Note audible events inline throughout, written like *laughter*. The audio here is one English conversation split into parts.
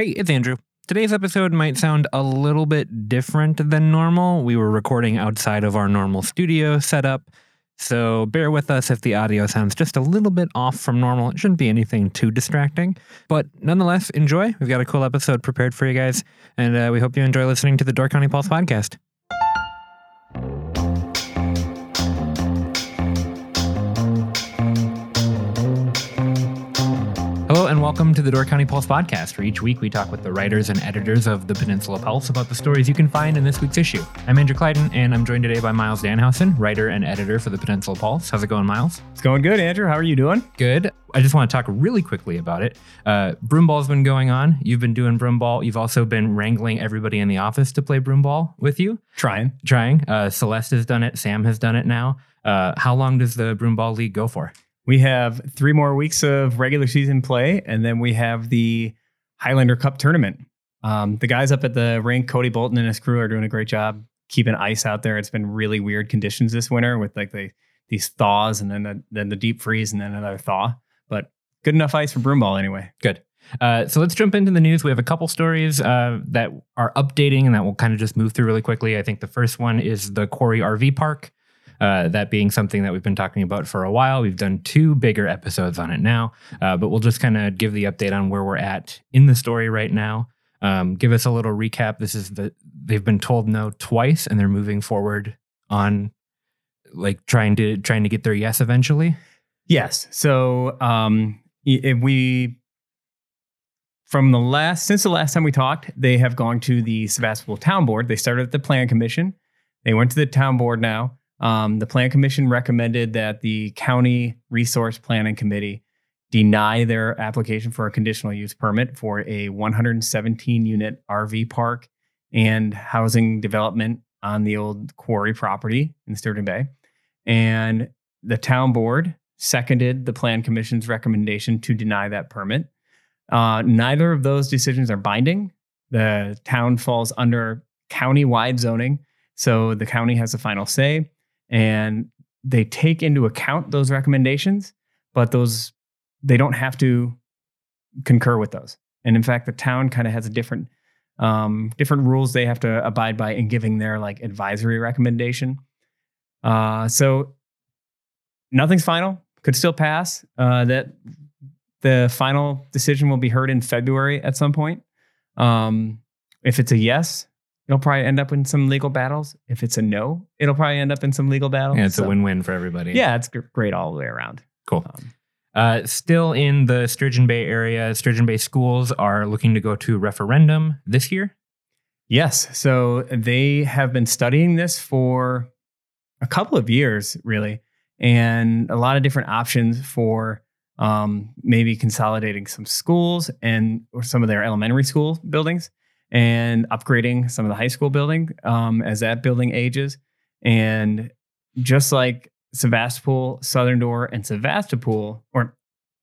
Hey, it's Andrew. Today's episode might sound a little bit different than normal. We were recording outside of our normal studio setup, so bear with us if the audio sounds just a little bit off from normal. It shouldn't be anything too distracting, but nonetheless, enjoy. We've got a cool episode prepared for you guys, and uh, we hope you enjoy listening to the Door County Pulse podcast. And welcome to the Door County Pulse podcast, where each week we talk with the writers and editors of the Peninsula Pulse about the stories you can find in this week's issue. I'm Andrew Clyden, and I'm joined today by Myles Dannhausen, writer and editor for the Peninsula Pulse. How's it going, Miles? It's going good, Andrew. How are you doing? Good. I just want to talk really quickly about it. Uh, broomball's been going on. You've been doing broomball. You've also been wrangling everybody in the office to play broomball with you. Trying. Trying. Uh, Celeste has done it. Sam has done it now. Uh, how long does the broomball league go for? We have three more weeks of regular season play, and then we have the Highlander Cup tournament. Um, the guys up at the rink, Cody Bolton and his crew, are doing a great job keeping ice out there. It's been really weird conditions this winter with like the, these thaws and then the, then the deep freeze and then another thaw. But good enough ice for broomball anyway. Good. Uh, so let's jump into the news. We have a couple stories uh, that are updating and that we'll kind of just move through really quickly. I think the first one is the Quarry RV Park. Uh, that being something that we've been talking about for a while. We've done two bigger episodes on it now, uh, but we'll just kind of give the update on where we're at in the story right now. Um, give us a little recap. This is the they've been told no twice, and they're moving forward on like trying to trying to get their yes eventually. Yes. So um, if we from the last since the last time we talked, they have gone to the Sevastopol Town Board. They started at the Plan Commission. They went to the Town Board now. Um, the Plan Commission recommended that the County Resource Planning Committee deny their application for a conditional use permit for a 117 unit RV park and housing development on the old quarry property in Sturgeon Bay. And the town board seconded the Plan Commission's recommendation to deny that permit. Uh, neither of those decisions are binding. The town falls under county-wide zoning, so the county has the final say and they take into account those recommendations, but those they don't have to concur with those. And in fact, the town kind of has a different um, different rules they have to abide by in giving their like advisory recommendation. Uh, so nothing's final. Could still pass. Uh, that the final decision will be heard in February at some point. Um, if it's a yes, it'll probably end up in some legal battles. If it's a no, it'll probably end up in some legal battles. Yeah, it's So, a win-win for everybody. Yeah, it's gr- great all the way around. cool. Um, Uh, still in the Sturgeon Bay area, Sturgeon Bay schools are looking to go to referendum this year. yes, so they have been studying this for a couple of years, really, and a lot of different options for um, maybe consolidating some schools and or some of their elementary school buildings and upgrading some of the high school building um, as that building ages. And just like Sevastopol, Southern Door, and Sevastopol, or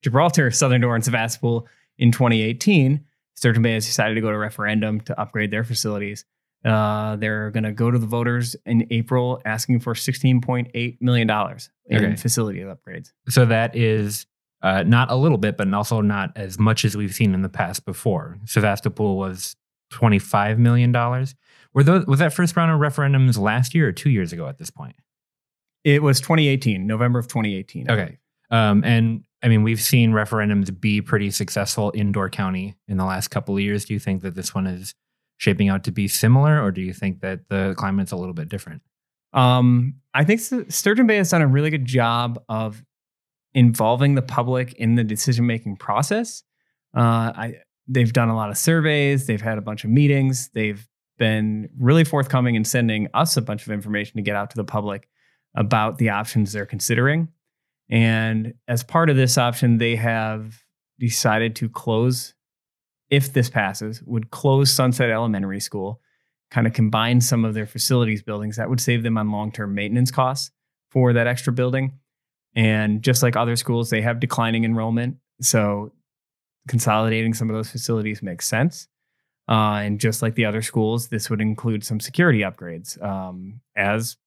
Gibraltar, *laughs* Southern Door, and Sevastopol in 2018, Sturgeon Bay has decided to go to referendum to upgrade their facilities. Uh, they're going to go to the voters in April asking for $16.8 million in Okay. facility upgrades. So that is uh, not a little bit, but also not as much as we've seen in the past before. Sevastopol was $25 million. Were those, was that first round of referendums last year or two years ago at this point? It was 2018, November of 2018. Okay. Um, and I mean, we've seen referendums be pretty successful in Door County in the last couple of years. Do you think that this one is shaping out to be similar, or do you think that the climate's a little bit different? Um, I think Sturgeon Bay has done a really good job of involving the public in the decision making process. Uh, I they've done a lot of surveys. They've had a bunch of meetings. They've been really forthcoming in sending us a bunch of information to get out to the public about the options they're considering. And as part of this option, they have decided to close, if this passes, would close Sunset Elementary School, kind of combine some of their facilities buildings. That would save them on long term maintenance costs for that extra building. And just like other schools, they have declining enrollment. So consolidating some of those facilities makes sense. Uh, and just like the other schools, this would include some security upgrades. Um, as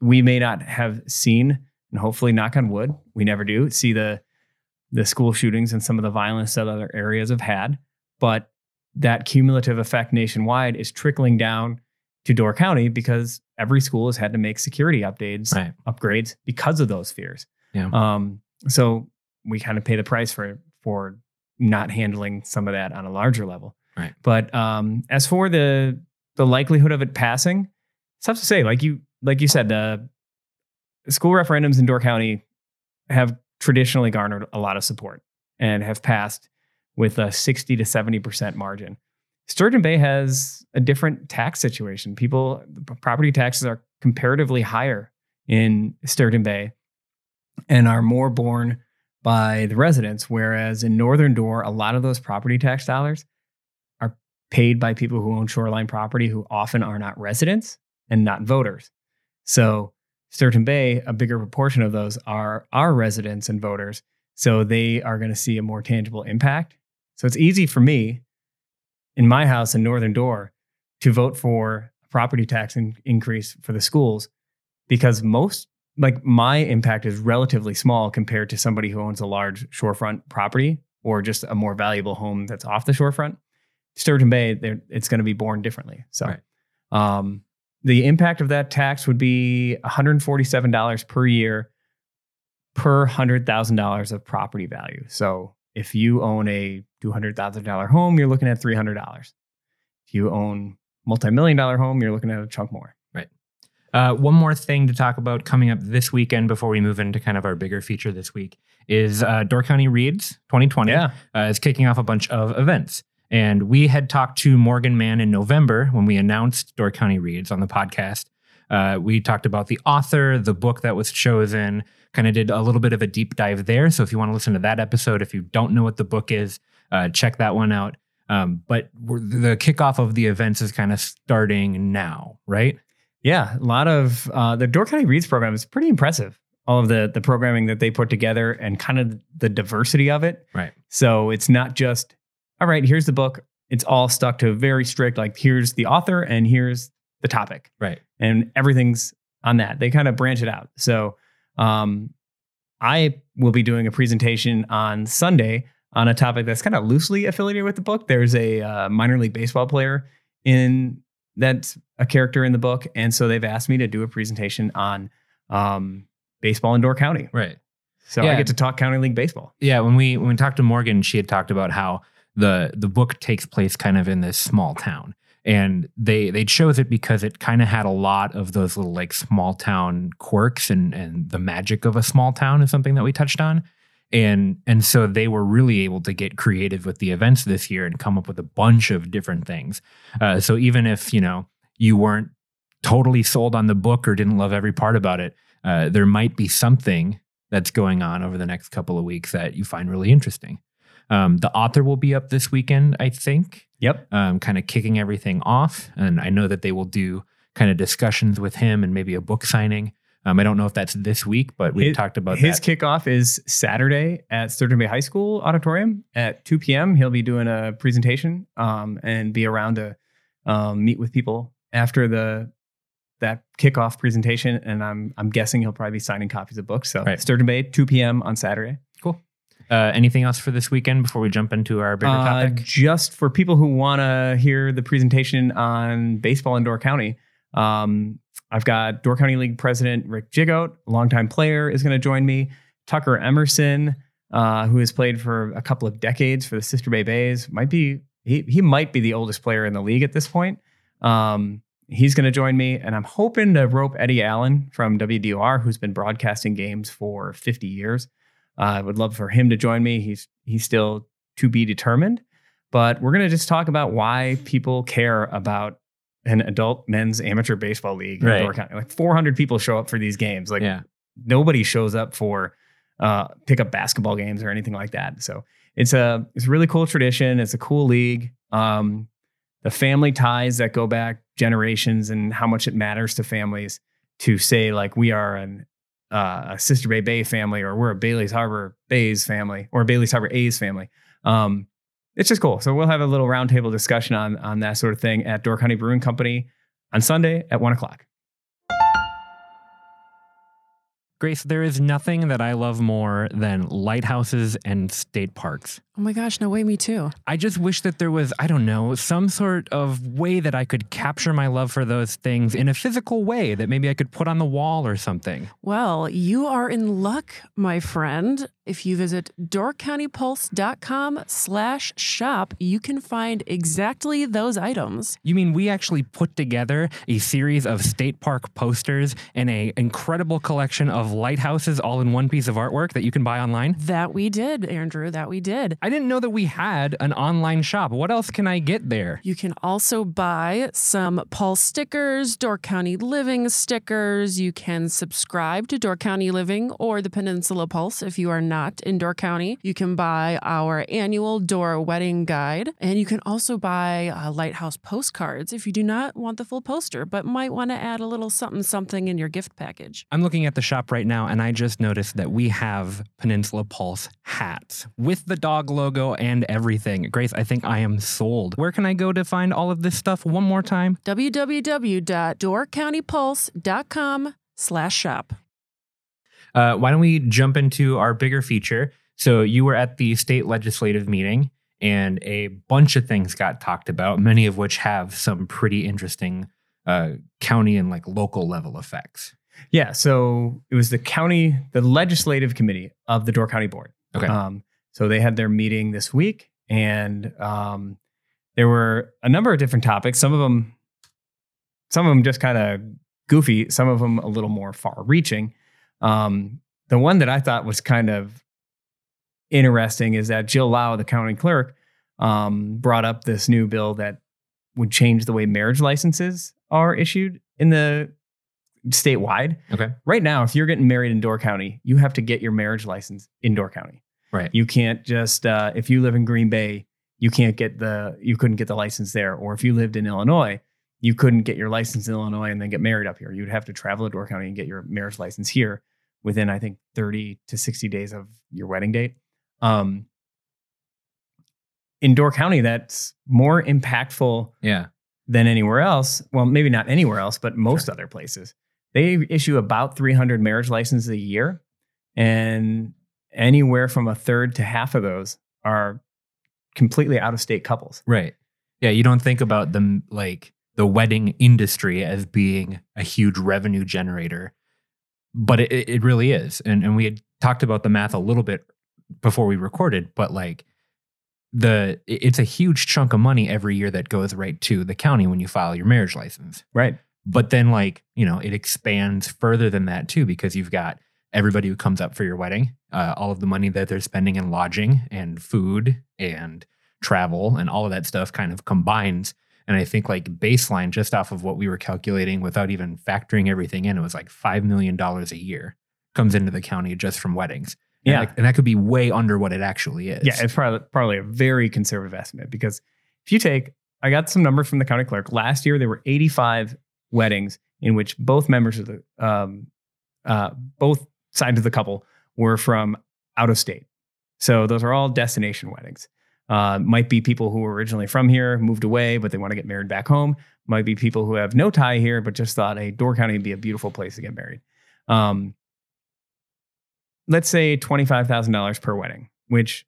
we may not have seen, and hopefully, knock on wood, we never do see the the school shootings and some of the violence that other areas have had. but that cumulative effect nationwide is trickling down to Door County because every school has had to make security updates, Right. upgrades because of those fears. Yeah. Um, so we kind of pay the price for for not handling some of that on a larger level. Right. But um, as for the the likelihood of it passing, it's tough to say. Like you like you said, the school referendums in Door County have traditionally garnered a lot of support and have passed with a 60 to 70% margin. Sturgeon Bay has a different tax situation. People, property taxes are comparatively higher in Sturgeon Bay and are more borne by the residents, whereas in Northern Door, a lot of those property tax dollars are paid by people who own shoreline property who often are not residents and not voters. So Sturgeon Bay, a bigger proportion of those are our residents and voters. So they are going to see a more tangible impact. So it's easy for me in my house in Northern Door to vote for a property tax in- increase for the schools because most, like my impact is relatively small compared to somebody who owns a large shorefront property or just a more valuable home that's off the shorefront. Sturgeon Bay, it's going to be born differently. So, Right. um, the impact of that tax would be $147 per year per $100,000 of property value. So if you own a $200,000 home, you're looking at $300. If you own multi-million dollar home, you're looking at a chunk more. Uh, one more thing to talk about coming up this weekend before we move into kind of our bigger feature this week is uh, Door County Reads 2020 Yeah. uh, is kicking off a bunch of events. And we had talked to Morgan Mann in November when we announced Door County Reads on the podcast. Uh, we talked about the author, the book that was chosen, kind of did a little bit of a deep dive there. So if you want to listen to that episode, if you don't know what the book is, uh, check that one out. Um, but we're, the kickoff of the events is kind of starting now, right? Yeah, a lot of uh, the Door County Reads program is pretty impressive. All of the the programming that they put together and kind of the diversity of it. Right. So it's not just all right. Here's the book. It's all stuck to a very strict like here's the author and here's the topic Right. and everything's on that. They kind of branch it out. So um, I will be doing a presentation on Sunday on a topic that's kind of loosely affiliated with the book. There's a uh, minor league baseball player in that's a character in the book, and so they've asked me to do a presentation on um, baseball in Door County. Right. So I get to talk county league baseball. Yeah, when we when we talked to Morgan, she had talked about how the the book takes place kind of in this small town. And they they chose it because it kind of had a lot of those little like small town quirks and and the magic of a small town is something that we touched on. And and so they were really able to get creative with the events this year and come up with a bunch of different things. Uh, so even if you know you weren't totally sold on the book or didn't love every part about it, uh, there might be something that's going on over the next couple of weeks that you find really interesting. Um, the author will be up this weekend, I think, Yep. um, kind of kicking everything off. And I know that they will do kind of discussions with him and maybe a book signing. Um, I don't know if that's this week, but we talked about His that. kickoff is Saturday at Sturgeon Bay High School auditorium at 2 p.m. He'll be doing a presentation um, and be around to um, meet with people after the that kickoff presentation. And I'm I'm guessing he'll probably be signing copies of books. So Right. Sturgeon Bay, 2 p.m. on Saturday. Cool. Uh, anything else for this weekend before we jump into our bigger Uh, topic? just for people who want to hear the presentation on baseball in Door County, um, I've got Door County League President Rick Jigout, longtime player, is going to join me. Tucker Emerson, uh, who has played for a couple of decades for the Sister Bay Bays, might be he he might be the oldest player in the league at this point. Um, he's going to join me, and I'm hoping to rope Eddie Allen from WDR, who's been broadcasting games for 50 years. Uh, I would love for him to join me. He's he's still to be determined, but we're going to just talk about why people care about an adult men's amateur baseball league in Door County. Like 400 people show up for these games. Like yeah, nobody shows up for uh, pickup basketball games or anything like that. So it's a it's a really cool tradition. It's a cool league. Um, the family ties that go back generations and how much it matters to families to say like we are an uh, a Sister Bay Bay family or we're a Bailey's Harbor Bays family or a Bailey's Harbor A's family. Um, it's just cool. So we'll have a little roundtable discussion on on that sort of thing at Door County Brewing Company on Sunday at one o'clock. Grace, there is nothing that I love more than lighthouses and state parks. Oh my gosh, no way, me too. I just wish that there was, I don't know, some sort of way that I could capture my love for those things in a physical way that maybe I could put on the wall or something. Well, you are in luck, my friend. If you visit doorcountypulse.com slash shop, you can find exactly those items. You mean we actually put together a series of state park posters and a incredible collection of lighthouses all in one piece of artwork that you can buy online? That we did, Andrew, that we did. I didn't know that we had an online shop. What else can I get there? You can also buy some Pulse stickers, Door County Living stickers. You can subscribe to Door County Living or the Peninsula Pulse if you are not in Door County. You can buy our annual Door Wedding Guide, and you can also buy uh, Lighthouse postcards if you do not want the full poster, but might want to add a little something something in your gift package. I'm looking at the shop right now and I just noticed that we have Peninsula Pulse hats with the dog logo and everything. Grace, I think I am sold. Where can I go to find all of this stuff one more time? www.doorcountypulse.com slash shop. Uh, why don't we jump into our bigger feature? So you were at the state legislative meeting and a bunch of things got talked about, many of which have some pretty interesting uh, county and like local level effects. Yeah, so it was the county, the legislative committee of the Door County Board. Okay. Um, so they had their meeting this week, and um, there were a number of different topics. Some of them, some of them just kind of goofy. Some of them a little more far-reaching. Um, the one that I thought was kind of interesting is that Jill Lau, the county clerk, um, brought up this new bill that would change the way marriage licenses are issued in the statewide. Okay. Right now, if you're getting married in Door County, you have to get your marriage license in Door County. Right. You can't just uh, if you live in Green Bay, you can't get the you couldn't get the license there. Or if you lived in Illinois, you couldn't get your license in Illinois and then get married up here. You'd have to travel to Door County and get your marriage license here within I think 30 to 60 days of your wedding date. Um, in Door County, that's more impactful Yeah. than anywhere else. Well, maybe not anywhere else, but most other places. They issue about 300 marriage licenses a year, and anywhere from a third to half of those are completely out of state couples. Right. Yeah. You don't think about them like the wedding industry as being a huge revenue generator, but it, it really is. And, and we had talked about the math a little bit before we recorded, but like the it's a huge chunk of money every year that goes right to the county when you file your marriage license. Right. But then like, you know, it expands further than that too because you've got everybody who comes up for your wedding, uh, all of the money that they're spending in lodging and food and travel and all of that stuff kind of combines. And I think like baseline, just off of what we were calculating without even factoring everything in, it was like $5 million a year comes into the county just from weddings. And Yeah. that- and that could be way under what it actually is. Yeah, it's probably probably a very conservative estimate because if you take, I got some numbers from the county clerk. Last year there were 85 weddings in which both members of the um, uh, both sides of the couple were from out of state. So those are all destination weddings. Uh, might be people who were originally from here, moved away, but they want to get married back home. Might be people who have no tie here, but just thought, hey, Door County would be a beautiful place to get married. Um, let's say $25,000 per wedding, which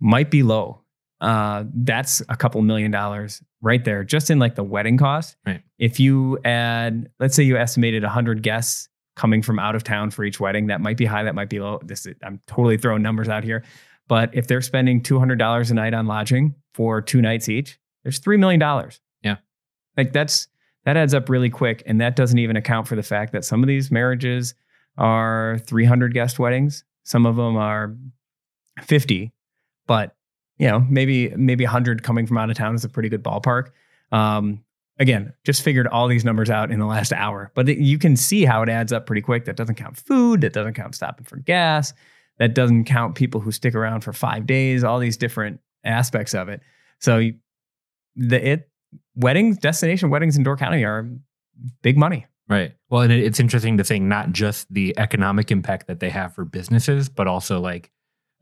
might be low. Uh, that's a couple million dollars right there, just in like the wedding cost. Right. If you add, let's say you estimated 100 guests coming from out of town for each wedding, that might be high, that might be low. This is, I'm totally throwing numbers out here. But if they're spending $200 a night on lodging for two nights each, there's $3 million. Yeah. Like that's, that adds up really quick. And that doesn't even account for the fact that some of these marriages are 300 guest weddings. Some of them are 50, but you know, maybe maybe 100 coming from out of town is a pretty good ballpark. Um, again, just figured all these numbers out in the last hour, but you can see how it adds up pretty quick. That doesn't count food, that doesn't count stopping for gas, that doesn't count people who stick around for 5 days, all these different aspects of it. So you, the it weddings, destination weddings in Door County are big money. Right. Well, and it, it's interesting to think not just the economic impact that they have for businesses, but also like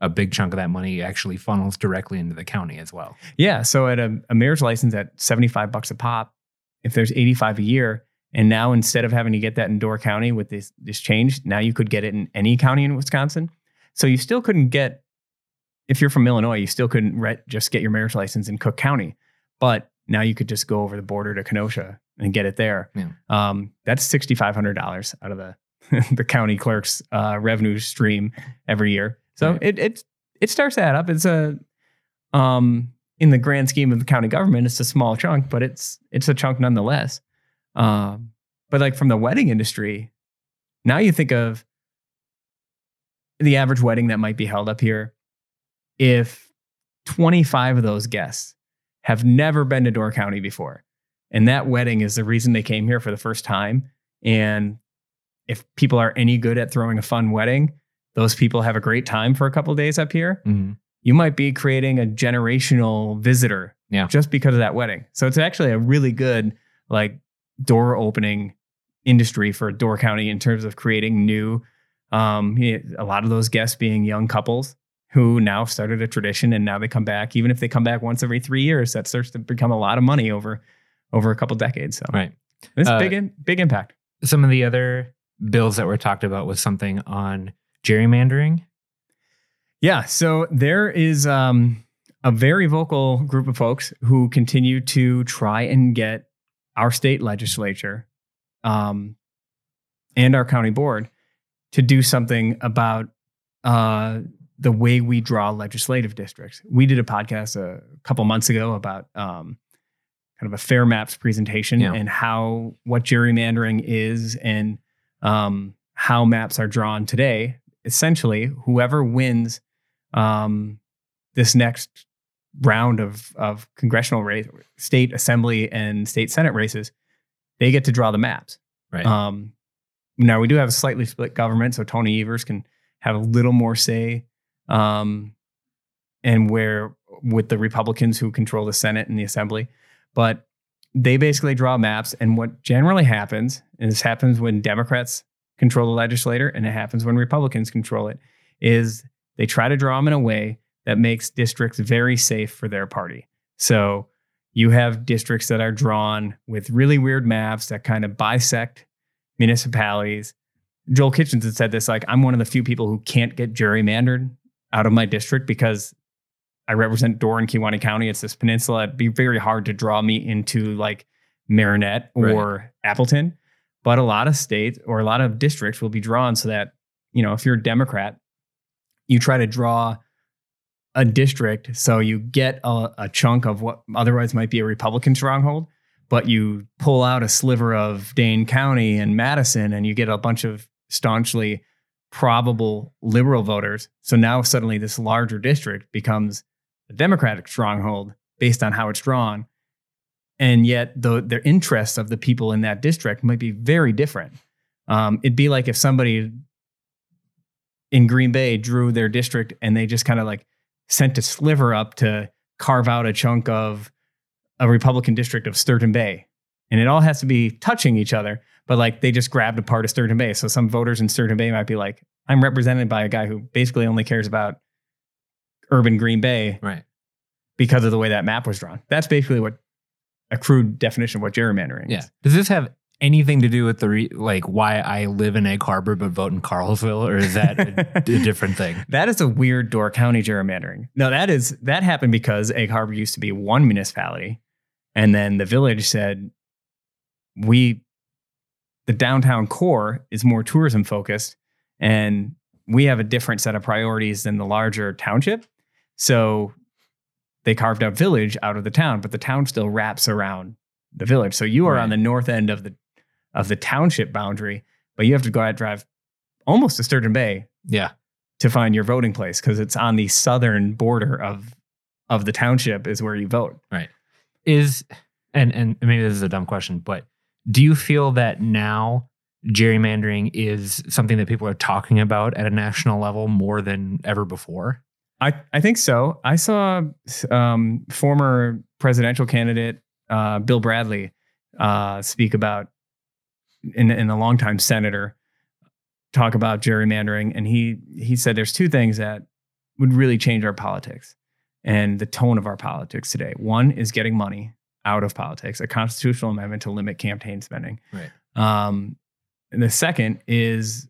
a big chunk of that money actually funnels directly into the county as well. Yeah. So at a, a marriage license at 75 bucks a pop, if there's 85 a year, and now instead of having to get that in Door County with this this change, now you could get it in any county in Wisconsin. So you still couldn't get if you're from Illinois, you still couldn't re- just get your marriage license in Cook County, but now you could just go over the border to Kenosha and get it there. Yeah. Um, that's sixty five hundred dollars out of the *laughs* the county clerk's uh, revenue stream every year. So Right. it it it starts to add up. It's a um in the grand scheme of the county government, it's a small chunk, but it's it's a chunk nonetheless. Um, but like from the wedding industry, now you think of the average wedding that might be held up here. If 25 of those guests have never been to Door County before, and that wedding is the reason they came here for the first time, and if people are any good at throwing a fun wedding, those people have a great time for a couple days up here Mhm. You might be creating a generational visitor Yeah. just because of that wedding. So it's actually a really good like door opening industry for Door County in terms of creating new um a lot of those guests being young couples who now started a tradition and now they come back even if they come back once every 3 years that starts to become a lot of money over over a couple decades. So Right. This Uh, big in, big impact. Some of the other bills that were talked about was something on gerrymandering. Yeah, so there is um, a very vocal group of folks who continue to try and get our state legislature um, and our county board to do something about uh, the way we draw legislative districts. We did a podcast a couple months ago about um, kind of a fair maps presentation Yeah. and how what gerrymandering is and um, how maps are drawn today. Essentially, whoever wins um, this next round of of congressional race, state assembly and state senate races, they get to draw the maps. Right. Um, now we do have a slightly split government, so Tony Evers can have a little more say, um, and where with the Republicans who control the Senate and the Assembly, but they basically draw maps. And what generally happens, and this happens when Democrats control the legislature, and it happens when Republicans control it, is they try to draw them in a way that makes districts very safe for their party. So you have districts that are drawn with really weird maps that kind of bisect municipalities. Joel Kitchens had said this like, I'm one of the few people who can't get gerrymandered out of my district because I represent Door and Kewaunee County. It's this peninsula. It'd be very hard to draw me into like Marinette or Appleton. But a lot of states or a lot of districts will be drawn so that, you know, if you're a Democrat, you try to draw a district so you get a, a chunk of what otherwise might be a Republican stronghold, but you pull out a sliver of Dane County and Madison and you get a bunch of staunchly probable liberal voters. So now suddenly this larger district becomes a Democratic stronghold based on how it's drawn. And yet the the interests of the people in that district might be very different. Um, it'd be like if somebody in Green Bay drew their district and they just kind of like sent a sliver up to carve out a chunk of a Republican district of Sturgeon Bay. And it all has to be touching each other, but like they just grabbed a part of Sturgeon Bay. So some voters in Sturgeon Bay might be like, I'm represented by a guy who basically only cares about urban Green Bay Right. because of the way that map was drawn. That's basically what a crude definition of what gerrymandering Yeah. is. Does this have anything to do with the re- like why I live in Egg Harbor but vote in Carlsville, or is that a, *laughs* a different thing? That is a weird Door County gerrymandering. No, that is that happened because Egg Harbor used to be one municipality, and then the village said, "We, the downtown core is more tourism focused, and we have a different set of priorities than the larger township." So they carved out village out of the town, but the town still wraps around the village. So you are Right. on the north end of the of the township boundary, but you have to go out and drive almost to Sturgeon Bay Yeah. to find your voting place because it's on the southern border of of the township is where you vote. Right. Is and and maybe this is a dumb question, but do you feel that now gerrymandering is something that people are talking about at a national level more than ever before? I, I think so. I saw um, former presidential candidate uh, Bill Bradley uh, speak about, and, and a longtime senator talk about gerrymandering, and he he said there's two things that would really change our politics and the tone of our politics today. One is getting money out of politics, a constitutional amendment to limit campaign spending. Right. Um, and the second is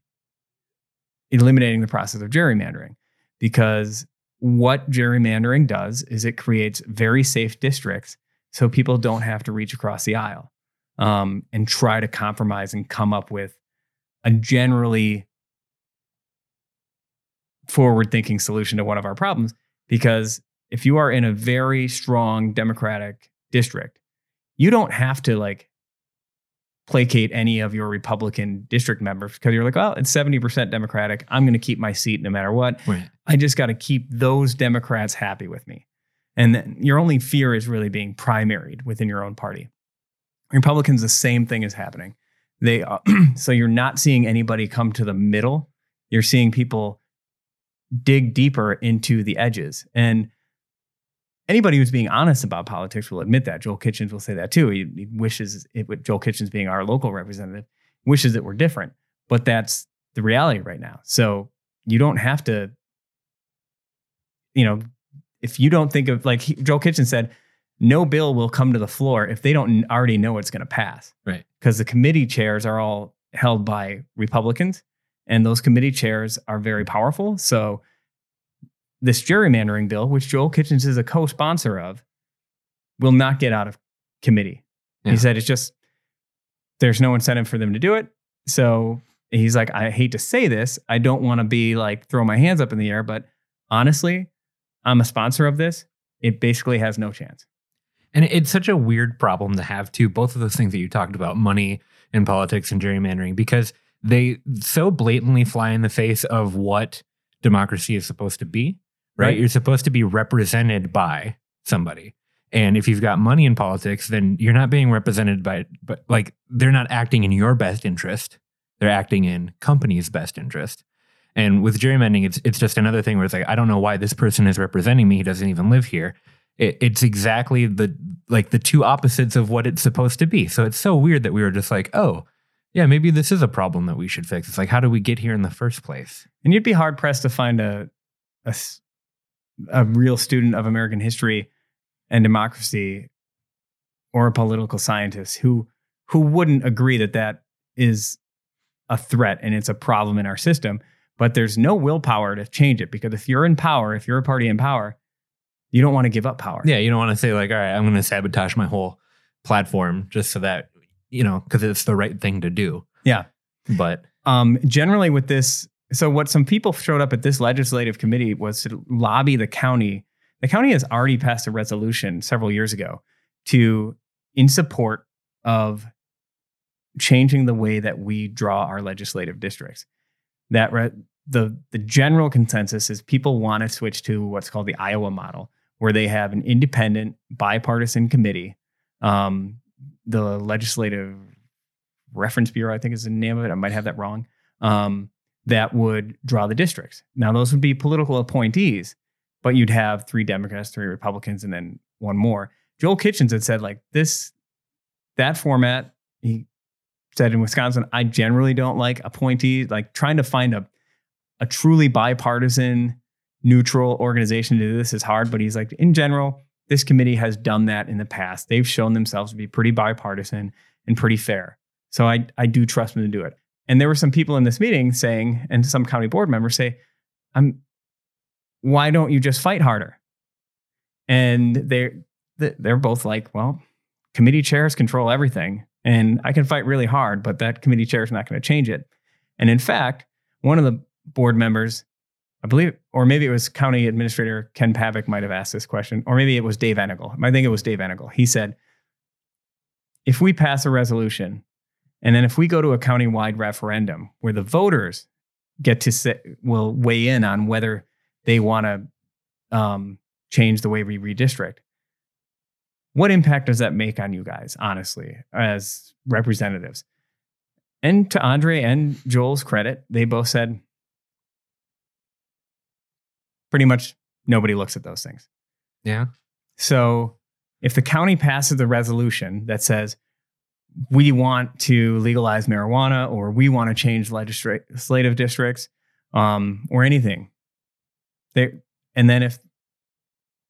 eliminating the process of gerrymandering because what gerrymandering does is it creates very safe districts so people don't have to reach across the aisle um, and try to compromise and come up with a generally forward thinking solution to one of our problems. Because if you are in a very strong Democratic district, you don't have to like placate any of your Republican district members because you're like, well, it's 70% Democratic. I'm going to keep my seat no matter what. Right. I just got to keep those Democrats happy with me. And then your only fear is really being primaried within your own party. Republicans, the same thing is happening. They uh, *clears throat* so you're not seeing anybody come to the middle. You're seeing people dig deeper into the edges. And anybody who's being honest about politics will admit that. Joel Kitchens will say that too. He, he wishes it with Joel Kitchens being our local representative, wishes it were different. But that's the reality right now. So you don't have to, you know, if you don't think of like he, Joel Kitchen said, no bill will come to the floor if they don't already know it's going to pass. Right. Because the committee chairs are all held by Republicans, and those committee chairs are very powerful. So this gerrymandering bill, which Joel Kitchens is a co-sponsor of, will not get out of committee. Yeah. He said it's just there's no incentive for them to do it. So he's like, I hate to say this, I don't want to be like throw my hands up in the air, but honestly, I'm a sponsor of this. It basically has no chance. And it's such a weird problem to have too. Both of those things that you talked about, money in politics and gerrymandering, because they so blatantly fly in the face of what democracy is supposed to be. Right? Right. You're supposed to be represented by somebody. And if you've got money in politics, then you're not being represented by but like they're not acting in your best interest. They're acting in company's best interest. And with gerrymandering, it's it's just another thing where it's like, I don't know why this person is representing me. He doesn't even live here. It, it's exactly the like the two opposites of what it's supposed to be. So it's so weird that we were just like, oh, yeah, maybe this is a problem that we should fix. It's like, how do we get here in the first place? And you'd be hard pressed to find a a real student of American history and democracy or a political scientist who who wouldn't agree that that is a threat and it's a problem in our system. But there's no willpower to change it because if you're in power, if you're a party in power, you don't want to give up power. Yeah, you don't want to say like, all right, I'm going to sabotage my whole platform just so that you know because it's the right thing to do. Yeah. But Um, generally, with this, so what some people showed up at this legislative committee was to lobby the county. The county has already passed a resolution several years ago to in support of changing the way that we draw our legislative districts. That re- the the general consensus is people want to switch to what's called the Iowa model, where they have an independent bipartisan committee. Um, the legislative reference bureau, I think is the name of it. I might have that wrong. Um, that would draw the districts. Now, those would be political appointees, but you'd have three Democrats, three Republicans, and then one more. Joel Kitchens had said, like, this, that format, he said in Wisconsin, I generally don't like appointees, like trying to find a, a truly bipartisan, neutral organization to do this is hard. But he's like, in general, this committee has done that in the past. They've shown themselves to be pretty bipartisan and pretty fair. So I, I do trust them to do it. And there were some people in this meeting saying, and some county board members say, I'm, why don't you just fight harder? And they're, they're both like, well, committee chairs control everything. And I can fight really hard, but that committee chair is not going to change it. And in fact, one of the board members, I believe, or maybe it was County Administrator Ken Pabich might have asked this question, or maybe it was Dave Enigl. I think it was Dave Enigl. He said, if we pass a resolution and then if we go to a county-wide referendum where the voters get to say, will weigh in on whether they want to um, change the way we redistrict, what impact does that make on you guys, honestly, as representatives? And to Andre and Joel's credit, they both said pretty much nobody looks at those things. yeah, So if the county passes a resolution that says we want to legalize marijuana or we want to change legislative districts um, or anything, they, and then if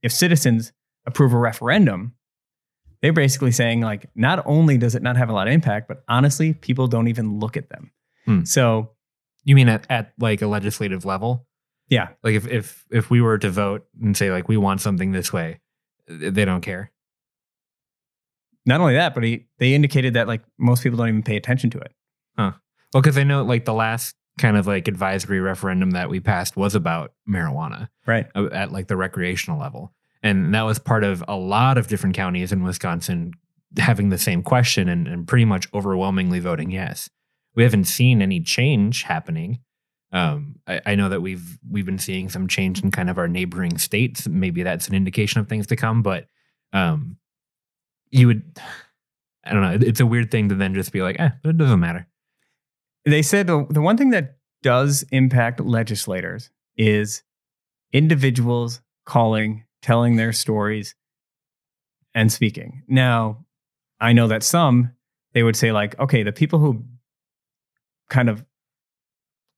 if citizens approve a referendum, they're basically saying like not only does it not have a lot of impact, but honestly, people don't even look at them. Hmm. So you mean at, at like a legislative level? Yeah. Like if if if we were to vote and say like we want something this way, they don't care. Not only that, but he, they indicated that like most people don't even pay attention to it. Huh. Well, because I know like the last kind of like advisory referendum that we passed was about marijuana Right. at like the recreational level. And that was part of a lot of different counties in Wisconsin having the same question and, and pretty much overwhelmingly voting yes. We haven't seen any change happening. Um, I, I know that we've we've been seeing some change in kind of our neighboring states. Maybe that's an indication of things to come, but um, you would I don't know. It's a weird thing to then just be like, eh, it doesn't matter. They said the, the one thing that does impact legislators is individuals calling, telling their stories, and speaking. Now, I know that some they would say like, okay, the people who kind of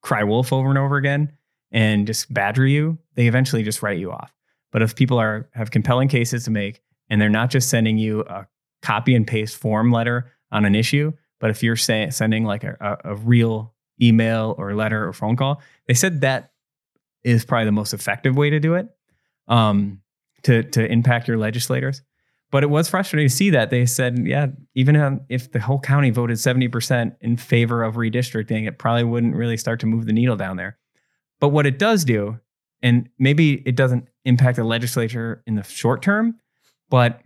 cry wolf over and over again and just badger you, they eventually just write you off. But if people are have compelling cases to make and they're not just sending you a copy and paste form letter on an issue, but if you're say, sending like a, a, a real email or letter or phone call, they said that is probably the most effective way to do it um, to to impact your legislators. But it was frustrating to see that they said, yeah, even if the whole county voted seventy percent in favor of redistricting, it probably wouldn't really start to move the needle down there. But what it does do, and maybe it doesn't impact the legislature in the short term, but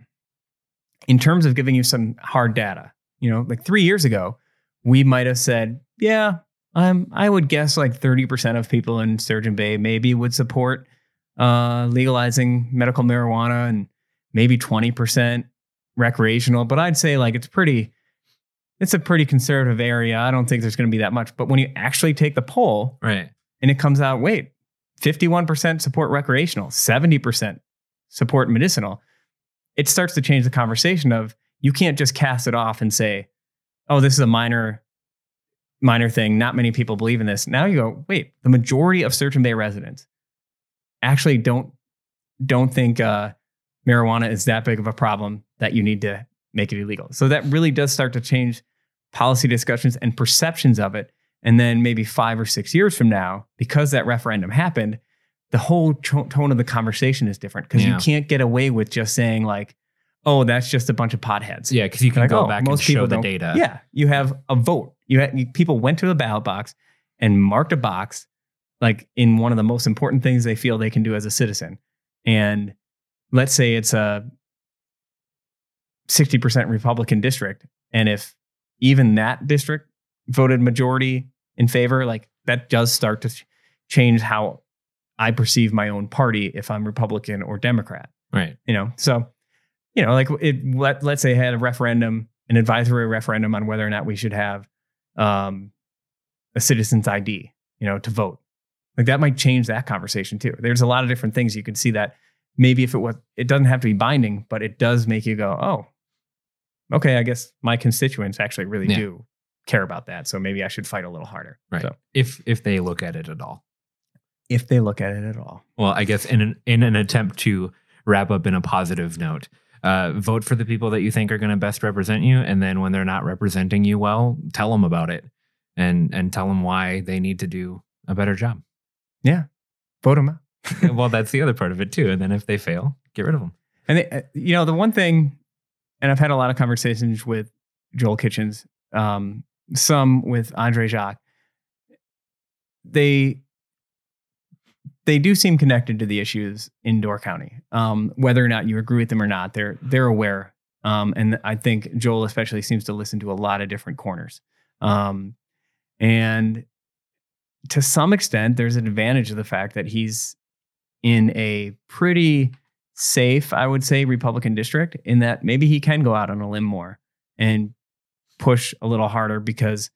in terms of giving you some hard data, you know, like three years ago, we might have said, yeah, um, I would guess like 30% of people in Sturgeon Bay maybe would support uh, legalizing medical marijuana and maybe 20% recreational. But I'd say like it's pretty, it's a pretty conservative area. I don't think there's going to be that much. But when you actually take the poll Right. and it comes out, wait, 51% support recreational, 70% support medicinal, it starts to change the conversation of you can't just cast it off and say, oh, this is a minor, minor thing. Not many people believe in this. Now you go, wait, the majority of Sturgeon Bay residents actually don't don't think uh, marijuana is that big of a problem that you need to make it illegal. So that really does start to change policy discussions and perceptions of it. And then maybe five or six years from now, because that referendum happened, the whole to- tone of the conversation is different because Yeah. you can't get away with just saying like, "Oh, that's just a bunch of potheads." Yeah, because you can Like, go oh, back and show people the data. Yeah, you have a vote. You, had, you people went to the ballot box and marked a box, like in one of the most important things they feel they can do as a citizen. And let's say it's a sixty percent Republican district, and if even that district voted majority in favor, like that does start to change how I perceive my own party if I'm Republican or Democrat. Right. you know so you know like it let, let's say I had a referendum an advisory referendum on whether or not we should have um, a citizen's id you know to vote. Like that might change that conversation too. There's a lot of different things you could see that maybe if it was it doesn't have to be binding but it does make you go oh okay i guess my constituents actually really Yeah. do care about that so maybe i should fight a little harder Right. so If if they look at it at all. if they look at it at all Well, I guess in an in an attempt to wrap up in a positive note, uh, vote for the people that you think are going to best represent you, and then when they're not representing you well, tell them about it, and and tell them why they need to do a better job. Yeah, vote them out *laughs* well, that's the other part of it too. And then if they fail, get rid of them. And they, uh, you know, the one thing, and I've had a lot of conversations with Joel Kitchens, um, some with Andre Jacques. They they do seem connected to the issues in Door County, um, whether or not you agree with them or not. They're they're aware, um, and I think Joel especially seems to listen to a lot of different corners, um, and to some extent, there's an advantage of the fact that he's in a pretty safe, I would say, Republican district in that maybe he can go out on a limb more and push a little harder because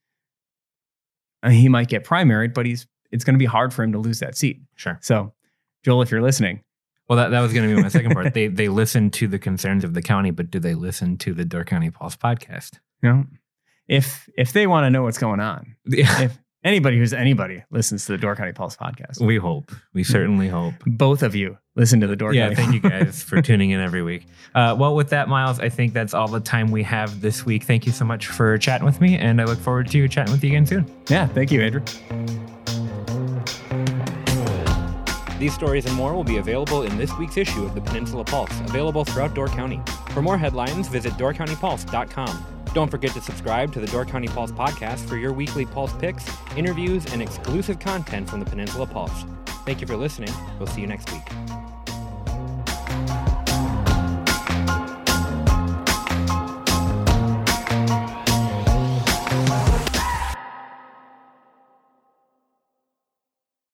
uh, he might get primaried, but he's it's going to be hard for him to lose that seat. Sure. So, Joel, if you're listening, Well, that, that was going to be my second part. *laughs* They they listen to the concerns of the county, but do they listen to the Door County Pulse podcast? you know, if if they want to know what's going on, Yeah. if anybody who's anybody listens to the Door County Pulse podcast, We hope. We certainly hope. both of you listen to the Door yeah, County. thank you *laughs* guys for tuning in every week. Uh, well, with that, Myles, I think that's all the time we have this week. Thank you so much for chatting with me, and I look forward to chatting with you again soon. yeah, thank you, Andrew. These stories and more will be available in this week's issue of the Peninsula Pulse, available throughout Door County. For more headlines, visit doorcountypulse.com. Don't forget to subscribe to the Door County Pulse podcast for your weekly Pulse picks, interviews, and exclusive content from the Peninsula Pulse. Thank you for listening. We'll see you next week.